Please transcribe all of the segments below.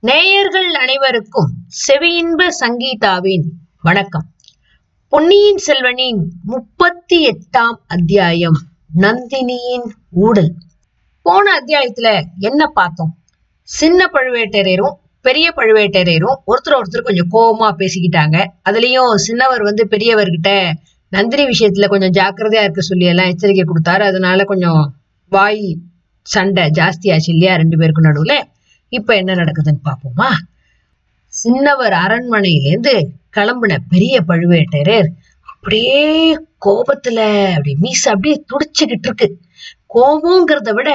நேயர்கள் அனைவருக்கும் செவியின்ப சங்கீதாவின் வணக்கம். பொன்னியின் செல்வனின் முப்பத்தி எட்டாம் அத்தியாயம் நந்தினியின் ஊடல். போன அத்தியாயத்துல என்ன பார்த்தோம்? சின்ன பழுவேட்டரையரும் பெரிய பழுவேட்டரையரும் ஒருத்தர் ஒருத்தர் கொஞ்சம் கோபமா பேசிக்கிட்டாங்க. அதுலயும் சின்னவர் வந்து பெரியவர்கிட்ட நந்தினி விஷயத்துல கொஞ்சம் ஜாக்கிரதையா இருக்க சொல்லி எல்லாம் எச்சரிக்கை கொடுத்தாரு. அதனால கொஞ்சம் வாய் சண்டை ஜாஸ்தியாச்சு இல்லையா? ரெண்டு பேருக்கும் நடுவுல. இப்ப என்ன நடக்குதுன்னு பாப்போமா? சின்னவர் அரண்மனையிலேருந்து கிளம்புன பெரிய பழுவேட்டரர் அப்படியே கோபத்துல அப்படி மீச அப்படியே துடிச்சுக்கிட்டு இருக்கு கோபங்கிறத விட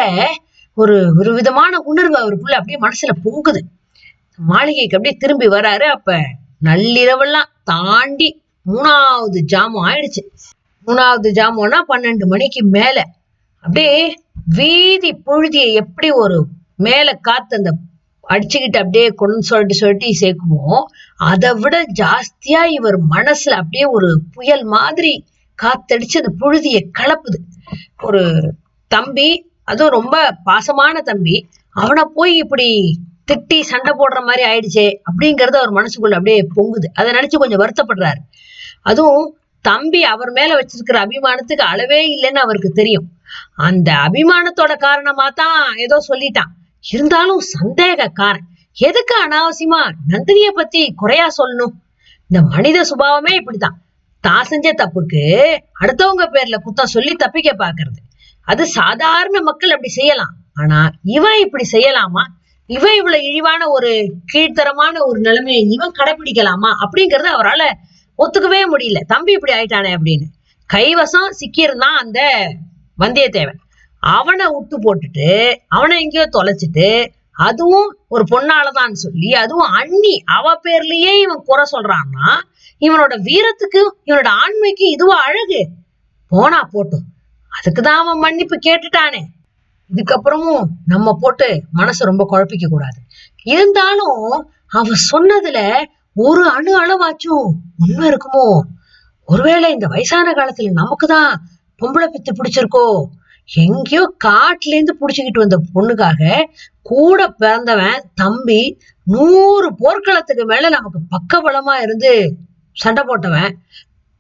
ஒரு ஒரு விதமான உணர்வு அவருக்குள்ள அப்படியே மனசுல பொங்குது. மாளிகைக்கு அப்படியே திரும்பி வராரு. அப்ப நள்ளிரவெல்லாம் தாண்டி மூணாவது ஜாமம் ஆயிடுச்சு. மூணாவது ஜாமம்னா பன்னெண்டு மணிக்கு மேல. அப்படியே வீதி புழுதியை எப்படி ஒரு மேல காத்து அந்த அடிச்சுக்கிட்டு அப்படியே கொண்டு சொல்லிட்டு சொல்லிட்டு சேர்க்குமோ அதை விட ஜாஸ்தியா இவர் மனசுல அப்படியே ஒரு புயல் மாதிரி காத்தடிச்சு அந்த புழுதியை கலப்புது. ஒரு தம்பி அதுவும் ரொம்ப பாசமான தம்பி அவனை போய் இப்படி திட்டி சண்டை போடுற மாதிரி ஆயிடுச்சே அப்படிங்கறது அவர் மனசுக்குள்ள அப்படியே பொங்குது. அதை நினைச்சு கொஞ்சம் வருத்தப்படுறாரு. அதுவும் தம்பி அவர் மேல வச்சிருக்கிற அபிமானத்துக்கு அளவே இல்லைன்னு அவருக்கு தெரியும். அந்த அபிமானத்தோட காரணமா தான் ஏதோ சொல்லிட்டான். இருந்தாலும் சந்தேகக்காரன். எதுக்கு அனாவசியமா நந்தினிய பத்தி குறையா சொல்லணும்? இந்த மனித சுபாவமே இப்படித்தான் தான் செஞ்ச தப்புக்கு அடுத்தவங்க பேர்ல குத்தம் சொல்லி தப்பிக்க பாக்குறது அது சாதாரண மக்கள் அப்படி செய்யலாம். ஆனா இவன் இப்படி செய்யலாமா? இவன் இவ்வளவு இழிவான ஒரு கீழ்த்தரமான ஒரு நிலைமையை இவன் கடைபிடிக்கலாமா அப்படிங்கறத அவரால ஒத்துக்கவே முடியல. தம்பி இப்படி ஆயிட்டானே அப்படின்னு. கைவசம் சிக்கியிருந்தான் அந்த வந்தியத்தேவன். அவனை விட்டு போட்டுட்டு அவனை எங்கேயோ தொலைச்சிட்டு அதுவும் ஒரு பொண்ணாலதான் சொல்லி அதுவும் அண்ணி அவ பேர்லயே இவன் குறை சொல்றான்னா இவனோட வீரத்துக்கு இவனோட ஆண்மைக்கு இதுவா அழகு. போனா போட்டும். அதுக்குதான் அவன் மன்னிப்பு கேட்டுட்டானே. இதுக்கப்புறமும் நம்ம போட்டு மனசை ரொம்ப குழப்பிக்க கூடாது. இருந்தாலும் அவ சொன்னதுல ஒரு அணு அளவாச்சும் உண்மை இருக்குமோ? ஒருவேளை இந்த வயசான காலத்துல நமக்குதான் பொம்பளை பித்து பிடிச்சிருக்கோ? எங்கேயோ காட்டுல இருந்து வந்த பொண்ணுக்காக கூட பிறந்தவன் தம்பி நூறு போர்க்களத்துக்கு மேல நமக்கு பக்கபலமா இருந்து சண்டை போட்டவன்.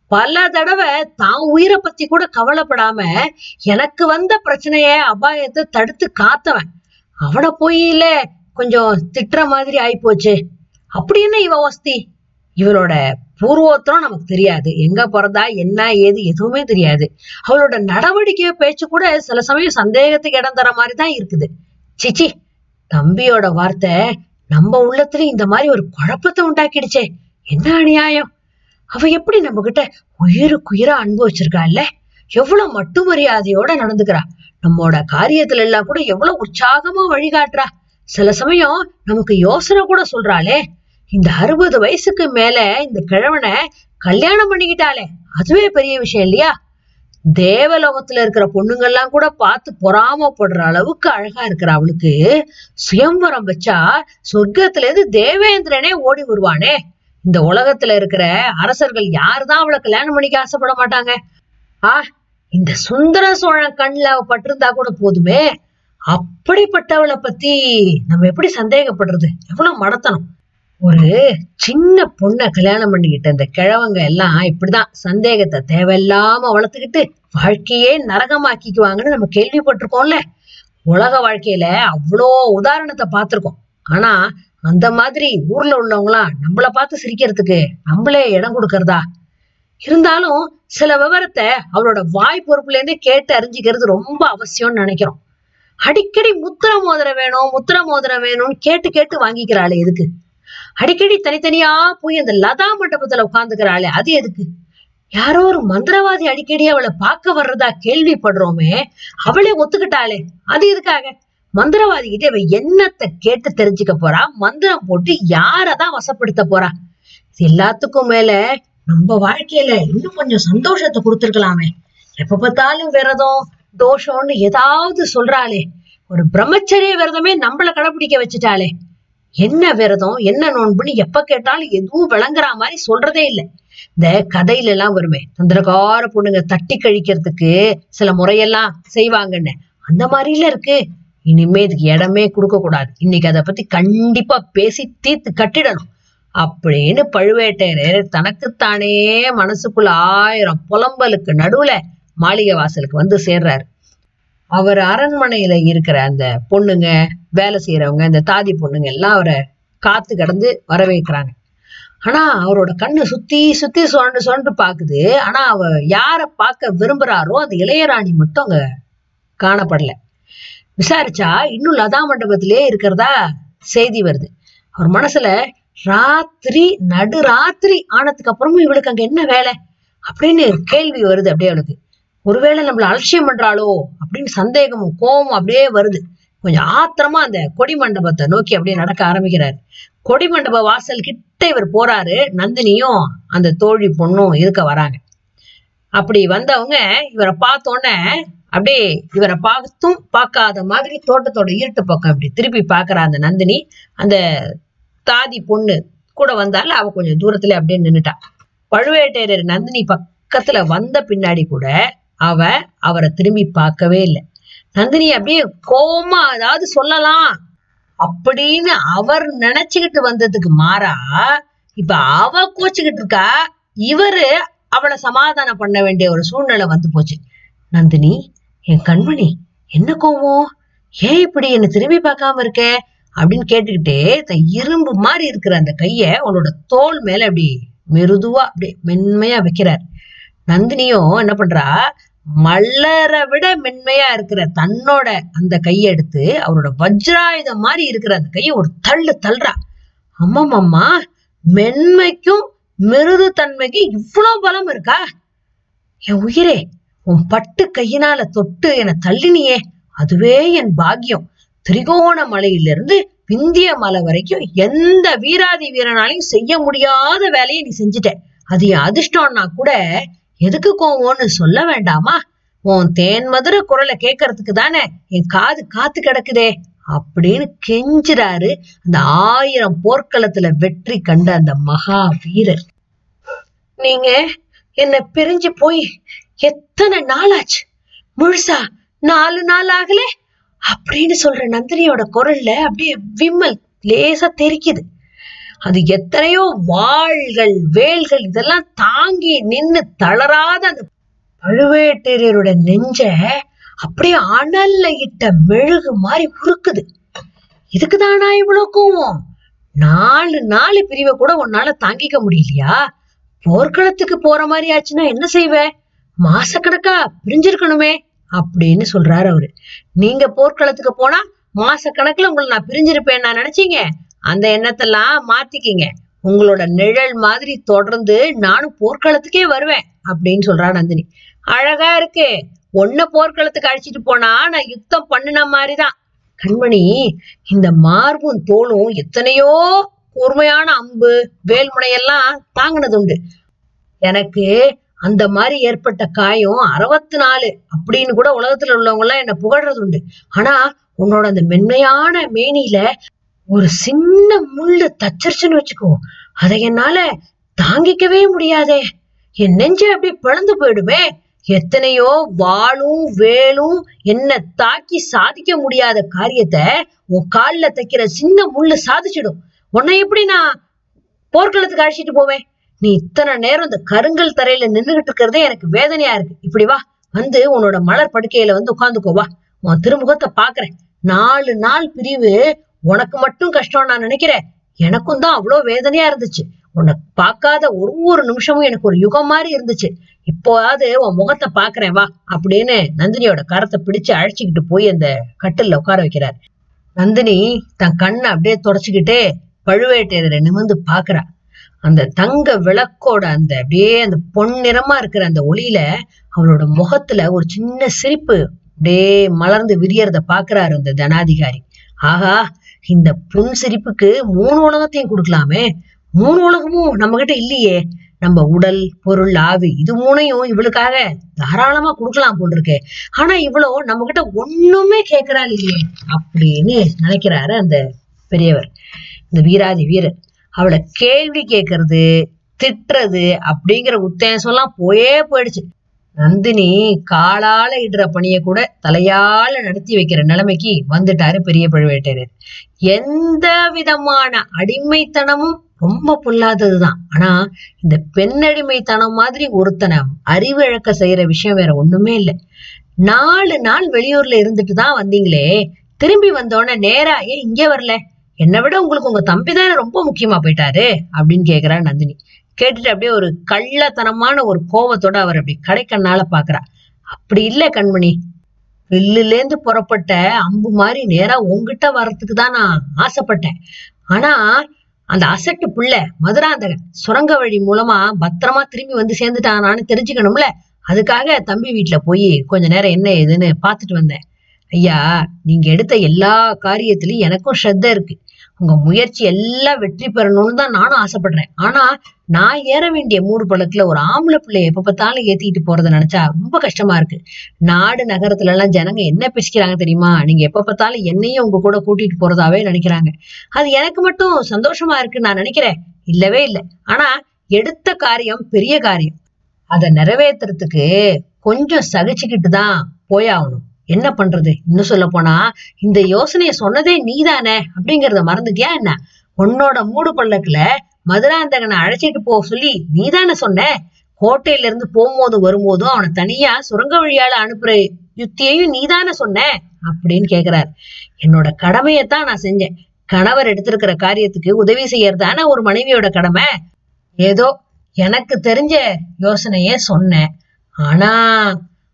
பல தடவை தான் உயிரை பத்தி கூட கவலைப்படாம எனக்கு வந்த பிரச்சனைய அபாயத்தை தடுத்து காத்தவன். அவனை போய் இல்ல கொஞ்சம் திட்டுற மாதிரி ஆயிப்போச்சு. அப்படி என்ன இவ வஸ்தி இவளோட பூர்வோத்திரம் நமக்கு தெரியாது. எங்க பிறந்தா என்ன ஏது எதுவுமே தெரியாது. அவளோட நடவடிக்கை பேச்சு கூட சில சமயம் சந்தேகத்துக்கு இடம் தர மாதிரி தான் இருக்குது. சிச்சி தம்பியோட வார்த்தை நம்ம உள்ளத்துலயும் இந்த மாதிரி ஒரு குழப்பத்தை உண்டாக்கிடுச்சே. என்ன அநியாயம்? அவ எப்படி நம்ம கிட்ட உயிருக்குயிரா அன்பு இல்ல? எவ்வளவு மட்டு மரியாதையோட நடந்துக்கிறா? நம்மோட காரியத்துல எல்லாம் கூட எவ்வளவு உற்சாகமா வழிகாட்டுறா? சில சமயம் நமக்கு யோசனை கூட சொல்றாளே. இந்த அறுபது வயசுக்கு மேல இந்த கிழவனை கல்யாணம் பண்ணிக்கிட்டாளே. அதுவே பெரிய விஷயம் இல்லையா? தேவலோகத்துல இருக்கிற பொண்ணுங்கெல்லாம் கூட பார்த்து பொறாமப்படுற அளவுக்கு அழகா இருக்கிற அவளுக்கு சுயம்பரம் வச்சா சொர்க்கத்துல இருந்து தேவேந்திரனே ஓடி வருவானே. இந்த உலகத்துல இருக்கிற அரசர்கள் யாருதான் அவளை கல்யாணம் பண்ணிக்க ஆசைப்பட மாட்டாங்க? ஆ இந்த சுந்தர சோழன் கண்ணுல பட்டிருந்தா கூட போதுமே. அப்படிப்பட்டவளை பத்தி நம்ம எப்படி சந்தேகப்படுறது? எவ்வளவு மடத்தனம். ஒரு சின்ன பொண்ணை கல்யாணம் பண்ணிக்கிட்ட இந்த கிழவங்க எல்லாம் இப்படிதான் சந்தேகத்தை தேவையில்லாம வளர்த்துக்கிட்டு வாழ்க்கையே நரகமாக்கிக்குவாங்கன்னு நம்ம கேள்விப்பட்டிருக்கோம்ல. உலக வாழ்க்கையில அவ்வளோ உதாரணத்தை பார்த்துருக்கோம். ஆனா அந்த மாதிரி ஊர்ல உள்ளவங்களாம் நம்மள பார்த்து சிரிக்கிறதுக்கு நம்மளே இடம் கொடுக்கறதா? இருந்தாலும் சில விவரத்தை அவளோட வாய் பொறுப்புல இருந்தே கேட்டு அறிஞ்சிக்கிறது ரொம்ப அவசியம்னு நினைக்கிறோம். அடிக்கடி முத்திர மோதிரம் வேணும் முத்திர மோதிரம் வேணும்னு கேட்டு கேட்டு வாங்கிக்கிறாளே எதுக்கு? அடிக்கடி தனித்தனியா போய் அந்த லதா மண்டபத்துல உட்காந்துக்கிறாளே அது எதுக்கு? யாரோ ஒரு மந்திரவாதி அடிக்கடி அவளை பார்க்க வர்றதா கேள்விப்படுறோமே அவளே ஒத்துக்கிட்டாளே அது எதுக்காக? மந்திரவாதி கிட்ட இவ என்னத்தை கேட்டு தெரிஞ்சுக்க போறா? மந்திரம் போட்டு யாரதான் வசப்படுத்த போறா? இது எல்லாத்துக்கும் மேல நம்ம வாழ்க்கையில இன்னும் கொஞ்சம் சந்தோஷத்தை கொடுத்துருக்கலாமே. எப்ப பார்த்தாலும் விரதம் தோஷம்னு ஏதாவது சொல்றாளே ஒரு பிரம்மச்சரிய விரதமே நம்மள கடைபிடிக்க வச்சுட்டாளே. என்ன விரதம் என்ன நோன்புன்னு எப்ப கேட்டாலும் எதுவும் விளங்குற மாதிரி சொல்றதே இல்லை. இந்த கதையில எல்லாம் வருமே தந்திரகார பொண்ணுங்க தட்டி கழிக்கிறதுக்கு சில முறையெல்லாம் செய்வாங்கன்னு. அந்த மாதிரில இருக்கு. இனிமே இதுக்கு இடமே கொடுக்க கூடாது. இன்னைக்கு அதை பத்தி கண்டிப்பா பேசி தீர்த்து கட்டிடணும். அப்படின்னு பழுவேட்டையர் தனக்குத்தானே மனசுக்குள்ள ஆயிரம் புலம்பலுக்கு நடுவுல மாளிகை வாசலுக்கு வந்து சேர்றாரு. அவர் அரண்மனையில இருக்கிற அந்த பொண்ணுங்க வேலை செய்யறவங்க இந்த தாதி பொண்ணுங்க எல்லாம் அவரை காத்து கடந்து வரவேற்கிறாங்க. ஆனா அவரோட கண்ணு சுத்தி சுத்தி சொண்டு சொண்டு பாக்குது. ஆனா அவ யார பார்க்க விரும்புறாரோ அந்த இளையராணி மட்டும் அங்க காணப்படல. விசாரிச்சா இன்னும் லதா மண்டபத்திலே இருக்கிறதா செய்தி வருது. அவர் மனசுல ராத்திரி நடு ராத்திரி ஆனதுக்கு அப்புறமும் இவளுக்கு அங்க என்ன வேலை? அப்படின்னு கேள்வி வருது அப்படியே அவளுக்கு. ஒருவேளை நம்மள அலட்சியம் பண்றாளோ? அப்படின்னு சந்தேகமும் கோபம் அப்படியே வருது. கொஞ்சம் ஆத்திரமா அந்த கொடி மண்டபத்தை நோக்கி அப்படியே நடக்க ஆரம்பிக்கிறாரு. கொடி மண்டப வாசல் கிட்ட இவர் போறாரு. நந்தினியும் அந்த தோழி பொண்ணும் இருக்க வராங்க. அப்படி வந்தவங்க இவரை பார்த்தோன்னே அப்படியே இவரை பார்த்தும் பார்க்காத மாதிரி தோட்டத்தோட இருட்டு பக்கம் இப்படி திருப்பி பார்க்குற அந்த நந்தினி அந்த தாதி பொண்ணு கூட வந்தால அவ கொஞ்சம் தூரத்துல அப்படியே நின்னுட்டா. பழுவேட்டையர் நந்தினி பக்கத்துல வந்த பின்னாடி கூட அவ அவரை திரும்பி பார்க்கவே இல்லை. நந்தினி அப்படியே கோவமா ஏதாவது சொல்லலாம் அப்படின்னு அவர் நினைச்சுக்கிட்டு வந்ததுக்கு மாறா இப்ப அவ கோச்சுக்கிட்டு இருக்கா இவரு அவளை சமாதானம் பண்ண வேண்டிய ஒரு சூழ்நிலை வந்து போச்சு. நந்தினி என் கண்மணி என்ன கோவம்? ஏன் இப்படி என்ன திரும்பி பார்க்காம இருக்க? அப்படின்னு கேட்டுக்கிட்டே தன் இரும்பு மாதிரி இருக்கிற அந்த கைய உன்னோட தோல் மேல அப்படி மெருதுவா அப்படி மென்மையா வைக்கிறார். நந்தினியும் என்ன பண்றா மல்லரை விட மென்மையா இருக்கிற தன்னோட அந்த கையை எடுத்து அவரோட வஜ்ராயுதம் மாதிரி இருக்கிற அந்த கையை ஒரு தள்ளு தள்ளுறா. அம்மம்மா மென்மைக்கும் மிருது தன்மைக்கும் இவ்வளோ பலம் இருக்கா? என் உயிரே உன் பட்டு கையினால தொட்டு என தள்ளினியே. அதுவே என் பாக்கியம். திரிகோண மலையிலிருந்து விந்திய மலை வரைக்கும் எந்த வீராதி வீரனாலையும் செய்ய முடியாத வேலையை நீ செஞ்சுட்ட. அது என் அதிர்ஷ்டம்னா கூட எதுக்கு கோவம்னு சொல்ல வேண்டாமா? உன் தேன் மதுர குரலை கேட்கறதுக்கு தானே என் காது காத்து கிடக்குதே அப்படின்னு கெஞ்சுறாரு அந்த ஆயிரம் போர்க்களத்துல வெற்றி கண்ட அந்த மகா வீரர். நீங்க என்ன பிரிஞ்சு போய் எத்தனை நாளாச்சு? முழுசா நாலு நாள் ஆகல? அப்படின்னு சொல்ற நந்தினியோட குரல்ல அப்படியே விம்மல் லேசா தெரிக்குது. அது எத்தனையோ வாள்கள் வேல்கள் இதெல்லாம் தாங்கி நின்னு தளராத அந்த பழுவேட்டரையரோட நெஞ்ச அப்படியே அனல்ல இட்ட மெழுகு மாதிரி உருக்குது. இதுக்குதானா இவ்வளவு கோவம் நாலு நாலு பிரிவை கூட உன்னால தாங்கிக்க முடியலையா? போர்க்களத்துக்கு போற மாதிரி ஆச்சுன்னா என்ன செய்வ? மாசக்கணக்கா பிரிஞ்சிருக்கணுமே அப்படின்னு சொல்றாரு அவரு. நீங்க போர்க்களத்துக்கு போனா மாசக்கணக்குல உங்களை நான் பிரிஞ்சிருப்பேன் நான் நினைச்சீங்க? அந்த எண்ணத்தெல்லாம் மாத்திக்கிங்க. உங்களோட நிழல் மாதிரி தொடர்ந்து நானும் போர்க்களத்துக்கே வருவேன் அப்படின்னு சொல்றா நந்தினி. அழகா இருக்கு. ஒன்ன போர்க்களத்துக்கு அழைச்சிட்டு போனா நான் யுத்தம் பண்ணின மாதிரிதான். கண்மணி இந்த மார்பும் தோளும் எத்தனையோ கூர்மையான அம்பு வேல்முனையெல்லாம் தாங்கினது உண்டு எனக்கு அந்த மாதிரி ஏற்பட்ட காயம் அறுபத்தி நாலு அப்படின்னு கூட உலகத்துல உள்ளவங்க எல்லாம் என்ன புகழ்றது உண்டு ஆனா உன்னோட அந்த மென்மையான மேனியில ஒரு சின்ன முள்ளு தச்சிருச்சுன்னு வச்சுக்கோ. அதை என்னால தாங்கிக்கவே முடியாதே. என் நெஞ்சு அப்படி பிளந்து போயிடுமே. எத்தனையோ வாளும் வேலும் என்ன தாக்கி சாதிக்க முடியாத காரியத்தை உன் காலில் தைக்கிற சின்ன முள்ளு சாதிச்சிடும். உன்னை எப்படி நான் போர்க்களத்துக்கு அழைச்சிட்டு போவேன்? நீ இத்தனை நேரம் இந்த கருங்கல் தரையில நின்னுகிட்டு இருக்கிறதே எனக்கு வேதனையா இருக்கு. இப்படி வா வந்து உன்னோட மலர் படுக்கையில வந்து உட்காந்துக்கோ வா. உன் திருமுகத்தை பாக்குறேன். நாலு நாள் பிரிவு உனக்கு மட்டும் கஷ்டம் நான் நினைக்கிறேன். எனக்கும் தான் அவ்வளோ வேதனையா இருந்துச்சு. உன்னை பார்க்காத ஒரு ஒரு நிமிஷமும் எனக்கு ஒரு யுகம் மாதிரி இருந்துச்சு. இப்போவாவது உன் முகத்தை பாக்குறேன் வா அப்படின்னு நந்தினியோட கரத்தை பிடிச்சு அழைச்சிக்கிட்டு போய் அந்த கட்டில்ல உட்கார வைக்கிறார். நந்தினி தன் கண்ணை அப்படியே தொடச்சுக்கிட்டே பழுவேட்டையரை நிமிர்ந்து பாக்குறா அந்த தங்க விளக்கோட அந்த அப்படியே அந்த பொன்னிறமா இருக்கிற அந்த ஒளியில அவரோட முகத்துல ஒரு சின்ன சிரிப்பு அப்படியே மலர்ந்து விரியறத பாக்குறாரு அந்த தனாதிகாரி ஆஹா இந்த புன் சிரிப்புக்கு மூணு உலகத்தையும் கொடுக்கலாமே. மூணு உலகமும் நம்ம கிட்ட இல்லையே. நம்ம உடல் பொருள் ஆவி இது மூணையும் இவளுக்காக தாராளமா கொடுக்கலாம் போல் இருக்கு ஆனா இவ்வளோ நம்ம கிட்ட ஒண்ணுமே கேட்கிறாள் இல்லையே அப்படின்னு நினைக்கிறாரு அந்த பெரியவர். இந்த வீராதி வீரர். அவளை கேள்வி கேட்கறது திட்டுறது அப்படிங்கிற உத்தேசம் எல்லாம் போயே போயிடுச்சு. நந்தினி காலால இடுற பணியை கூட தலையால நடத்தி வைக்கிற நிலைமைக்கு வந்துட்டாரு பெரிய பழுவேட்டரர் எந்த விதமான அடிமைத்தனமும் ரொம்ப பொல்லாததுதான். ஆனா இந்த பெண்ணடிமைத்தனம் மாதிரி ஒருத்தனை அறிவிழக்க செய்யற விஷயம் வேற ஒண்ணுமே இல்லை. நாலு நாள் வெளியூர்ல இருந்துட்டு தான் வந்தீங்களே திரும்பி வந்தோடனே நேரா ஏன் இங்கே வரல. என்னை விட உங்களுக்கு உங்க தம்பி தானே ரொம்ப முக்கியமா போயிட்டாரு? அப்படின்னு கேக்குறா நந்தினி. கேட்டுட்டு அப்படியே ஒரு கள்ளத்தனமான ஒரு கோவத்தோட அவர் அப்படி கடைக்கண்ணால பாக்குறா அப்படி இல்ல கண்மணி வில்லுலேருந்து புறப்பட்ட அம்பு மாதிரி நேரா உங்ககிட்ட வர்றதுக்கு தான் நான் ஆசைப்பட்டேன். ஆனா அந்த அசட்டு புள்ள மதுராந்தகன் சுரங்க வழி மூலமா பத்திரமா திரும்பி வந்து சேர்ந்துட்டானான்னு தெரிஞ்சுக்கணும்ல? அதுக்காக தம்பி வீட்டுல போய் கொஞ்ச நேரம் என்ன ஏதுன்னு பார்த்துட்டு வந்தேன். ஐயா நீங்க எடுத்த எல்லா காரியத்திலயும் எனக்கும் ஸ்ரத்த இருக்கு. உங்க முயற்சி எல்லாம் வெற்றி பெறணும்னு தான் நானும் ஆசைப்படுறேன். ஆனா நான் ஏற வேண்டிய மூடு பழத்துல ஒரு ஆம்பளை பிள்ளைய எப்ப பார்த்தாலும் ஏத்திட்டு போறத நினைச்சா ரொம்ப கஷ்டமா இருக்கு. நாடு நகரத்துல எல்லாம் ஜனங்க என்ன பேசிக்கிறாங்க தெரியுமா? நீங்க எப்ப பார்த்தாலும் என்னையும் உங்க கூட கூட்டிட்டு போறதாவே நினைக்கிறாங்க. அது எனக்கு மட்டும் சந்தோஷமா இருக்குன்னு நான் நினைக்கிறேன். இல்லவே இல்லை. ஆனா எடுத்த காரியம் பெரிய காரியம். அதை நிறைவேத்துறதுக்கு கொஞ்சம் சகிச்சுக்கிட்டு தான் போயாகணும். என்ன பண்றது? இன்னும் சொல்ல போனா இந்த யோசனைய சொன்னதே நீதானே? அப்படிங்கறத மறந்துட்டியா என்ன? உன்னோட மூடு பல்லக்குல மதுராந்தகனை அழைச்சிட்டு போக சொல்லி நீதானே சொன்ன? கோட்டையில இருந்து போகும்போதும் வரும்போதும் அவனை தனியா சுரங்க வழியால அனுப்புற யுத்தியையும் நீதானே சொன்ன? அப்படின்னு கேக்குறாரு. என்னோட கடமையத்தான் நான் செஞ்சேன். கணவர் எடுத்திருக்கிற காரியத்துக்கு உதவி செய்யறதான ஒரு மனைவியோட கடமை? ஏதோ எனக்கு தெரிஞ்ச யோசனையே சொன்னேன். ஆனா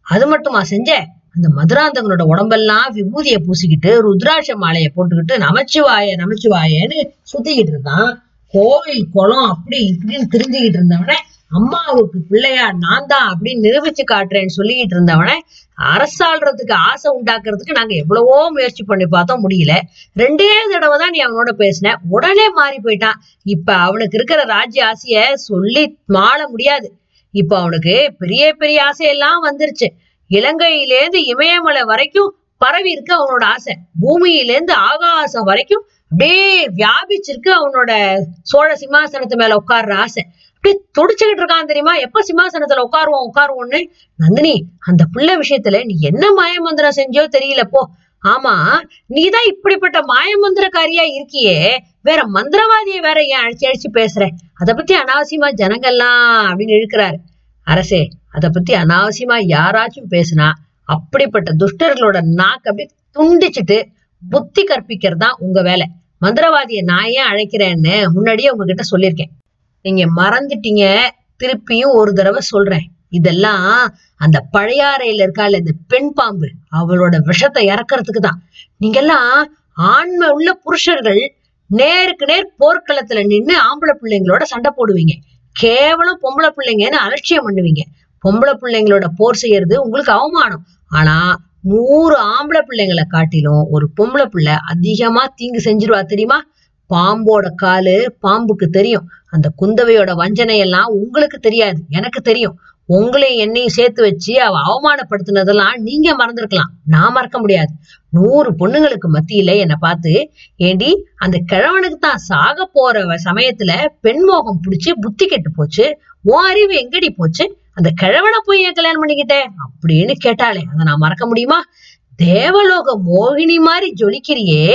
அது மட்டுமா செஞ்சேன் அந்த மதுராந்தகனோட உடம்பெல்லாம் விபூதிய பூசிக்கிட்டு ருத்ராட்ச மாலையை போட்டுக்கிட்டு நமச்சிவாய நமச்சிவாயன்னு சுத்திக்கிட்டு இருந்தான். கோவில் குளம் அப்படி இப்படின்னு திரிஞ்சுக்கிட்டு இருந்தவன அம்மாவுக்கு பிள்ளையா நான் தான் அப்படின்னு நிரூபிச்சு காட்டுறேன்னு சொல்லிக்கிட்டு இருந்தவனே அரசாள்றதுக்கு ஆசை உண்டாக்குறதுக்கு நாங்க எவ்வளவோ முயற்சி பண்ணி பார்த்தோம் முடியல. ரெண்டே தடவை தான் நீ அவனோட பேசின. உடனே மாறி போயிட்டான். இப்ப அவனுக்கு இருக்கிற ராஜ்ய ஆசைய சொல்லி மாள முடியாது. இப்ப அவனுக்கு பெரிய பெரிய ஆசையெல்லாம் வந்துருச்சு. இலங்கையிலேருந்து இமயமலை வரைக்கும் பரவி இருக்கு அவனோட ஆசை. பூமியிலேருந்து ஆகாசம் வரைக்கும் அப்படியே வியாபிச்சிருக்கு அவனோட சோழ சிம்மாசனத்து மேல உட்கார்ற ஆசை. அப்படியே துடிச்சுக்கிட்டு இருக்கான் தெரியுமா? எப்ப சிம்மாசனத்துல உட்காருவோம் உட்காருவோம்னு? நந்தினி அந்த புள்ள விஷயத்துல நீ என்ன மாயமந்திரம் செஞ்சோ தெரியல போ. ஆமா நீதான் இப்படிப்பட்ட மாயமந்திரக்காரியா இருக்கியே. வேற மந்திரவாதியை வேற ஏன் அழிச்சு அழிச்சு பேசுற? அதை பத்தி அனாவசியமா ஜனங்கள்லாம் அப்படின்னு இழுக்கிறாரு. அரசே அதை பத்தி அனாவசியமா யாராச்சும் பேசுனா அப்படிப்பட்ட துஷ்டர்களோட நாக்கு அப்படியே துண்டிச்சிட்டு புத்தி கற்பிக்கிறது தான் உங்க வேலை. மந்திரவாதியை நான் ஏன் அழைக்கிறேன்னு முன்னாடியே உங்ககிட்ட சொல்லியிருக்கேன். நீங்க மறந்துட்டீங்க திருப்பியும் ஒரு தடவை சொல்றேன். இதெல்லாம் அந்த பழையாறையில இருக்கால இந்த பெண் பாம்பு அவளோட விஷத்தை இறக்குறதுக்கு தான். நீங்கெல்லாம் ஆண்மை உள்ள புருஷர்கள் நேருக்கு நேர் போர்க்களத்துல நின்னு ஆம்பளை பிள்ளைங்களோட சண்டை போடுவீங்க. கேவலம் பொம்பளை பிள்ளைங்கன்னு அலட்சியம் பண்ணுவீங்க. பொம்பளை பிள்ளைங்களோட போர் செய்யறது உங்களுக்கு அவமானம். ஆனா நூறு ஆம்பளை பிள்ளைங்களை காட்டிலும் ஒரு பொம்பளை பிள்ளை அதிகமா தீங்கு செஞ்சிருவா தெரியுமா? பாம்போட காலு பாம்புக்கு தெரியும். அந்த குந்தவையோட வஞ்சனை எல்லாம் உங்களுக்கு தெரியாது எனக்கு தெரியும். உங்களையும் என்னையும் சேர்த்து வச்சு அவ அவமானப்படுத்தினதெல்லாம் நீங்க மறந்துருக்கலாம். நான் மறக்க முடியாது. நூறு பொண்ணுங்களுக்கு மத்தியில என்னை பார்த்து ஏண்டி அந்த கிழவனுக்கு தான் சாக போற சமயத்துல பெண்மோகம் பிடிச்சி புத்தி கெட்டு போச்சு. உன் அறிவு எங்கடி போச்சு? அந்த கிழவனை போய் ஏன் கல்யாணம் பண்ணிக்கிட்டேன் அப்படின்னு கேட்டாளே. அதை நான் மறக்க முடியுமா? தேவலோக மோகினி மாதிரி ஜொலிக்கிறியே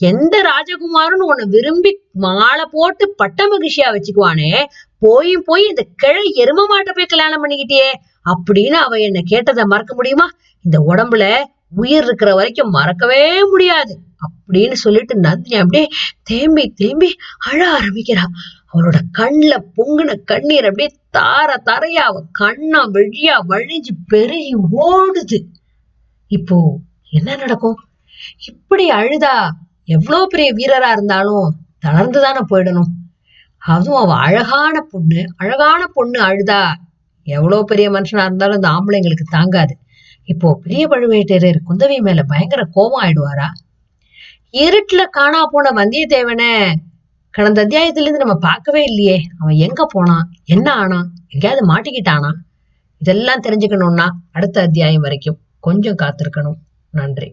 எந்த ராஜகுமாரன் உன்னை விரும்பி மாலை போட்டு பட்ட மகிழ்ச்சியா வச்சுக்குவானே போயும் போய் இந்த கிழை எரும மாட்டை போய் கல்யாணம் பண்ணிக்கிட்டியே அப்படின்னு அவ என்ன கேட்டதை மறக்க முடியுமா? இந்த உடம்புல உயிர் இருக்கிற வரைக்கும் மறக்கவே முடியாது அப்படின்னு சொல்லிட்டு நந்தினி அப்படியே தேம்பி தேம்பி அழ ஆரம்பிக்கிறா. அவளோட கண்ணுல பொங்குன கண்ணீர் அப்படியே தார தரையா கண்ணா வெழியா வழிஞ்சு பெருகி ஓடுது. இப்போ என்ன நடக்கும்? இப்படி அழுதா எவ்வளவு பெரிய வீரரா இருந்தாலும் தளர்ந்து தானே போயிடணும். அதுவும் அவ அழகான பொண்ணு அழகான பொண்ணு அழுதா எவ்வளவு பெரிய மனுஷனா இருந்தாலும் இந்த ஆம்பளைங்களுக்கு தாங்காது. இப்போ பெரிய பழுவேட்டரையர் குந்தவி மேல பயங்கர கோபம் ஆயிடுவாரா? இருட்டுல காணா போன வந்தியத்தேவனை கடந்த அத்தியாயத்துல இருந்து நம்ம பார்க்கவே இல்லையே. அவன் எங்க போனான் என்ன ஆனான் எங்கேயாவது மாட்டிக்கிட்டானா? இதெல்லாம் தெரிஞ்சுக்கணும்னா அடுத்த அத்தியாயம் வரைக்கும் கொஞ்சம் காத்திருக்கணும். நன்றி.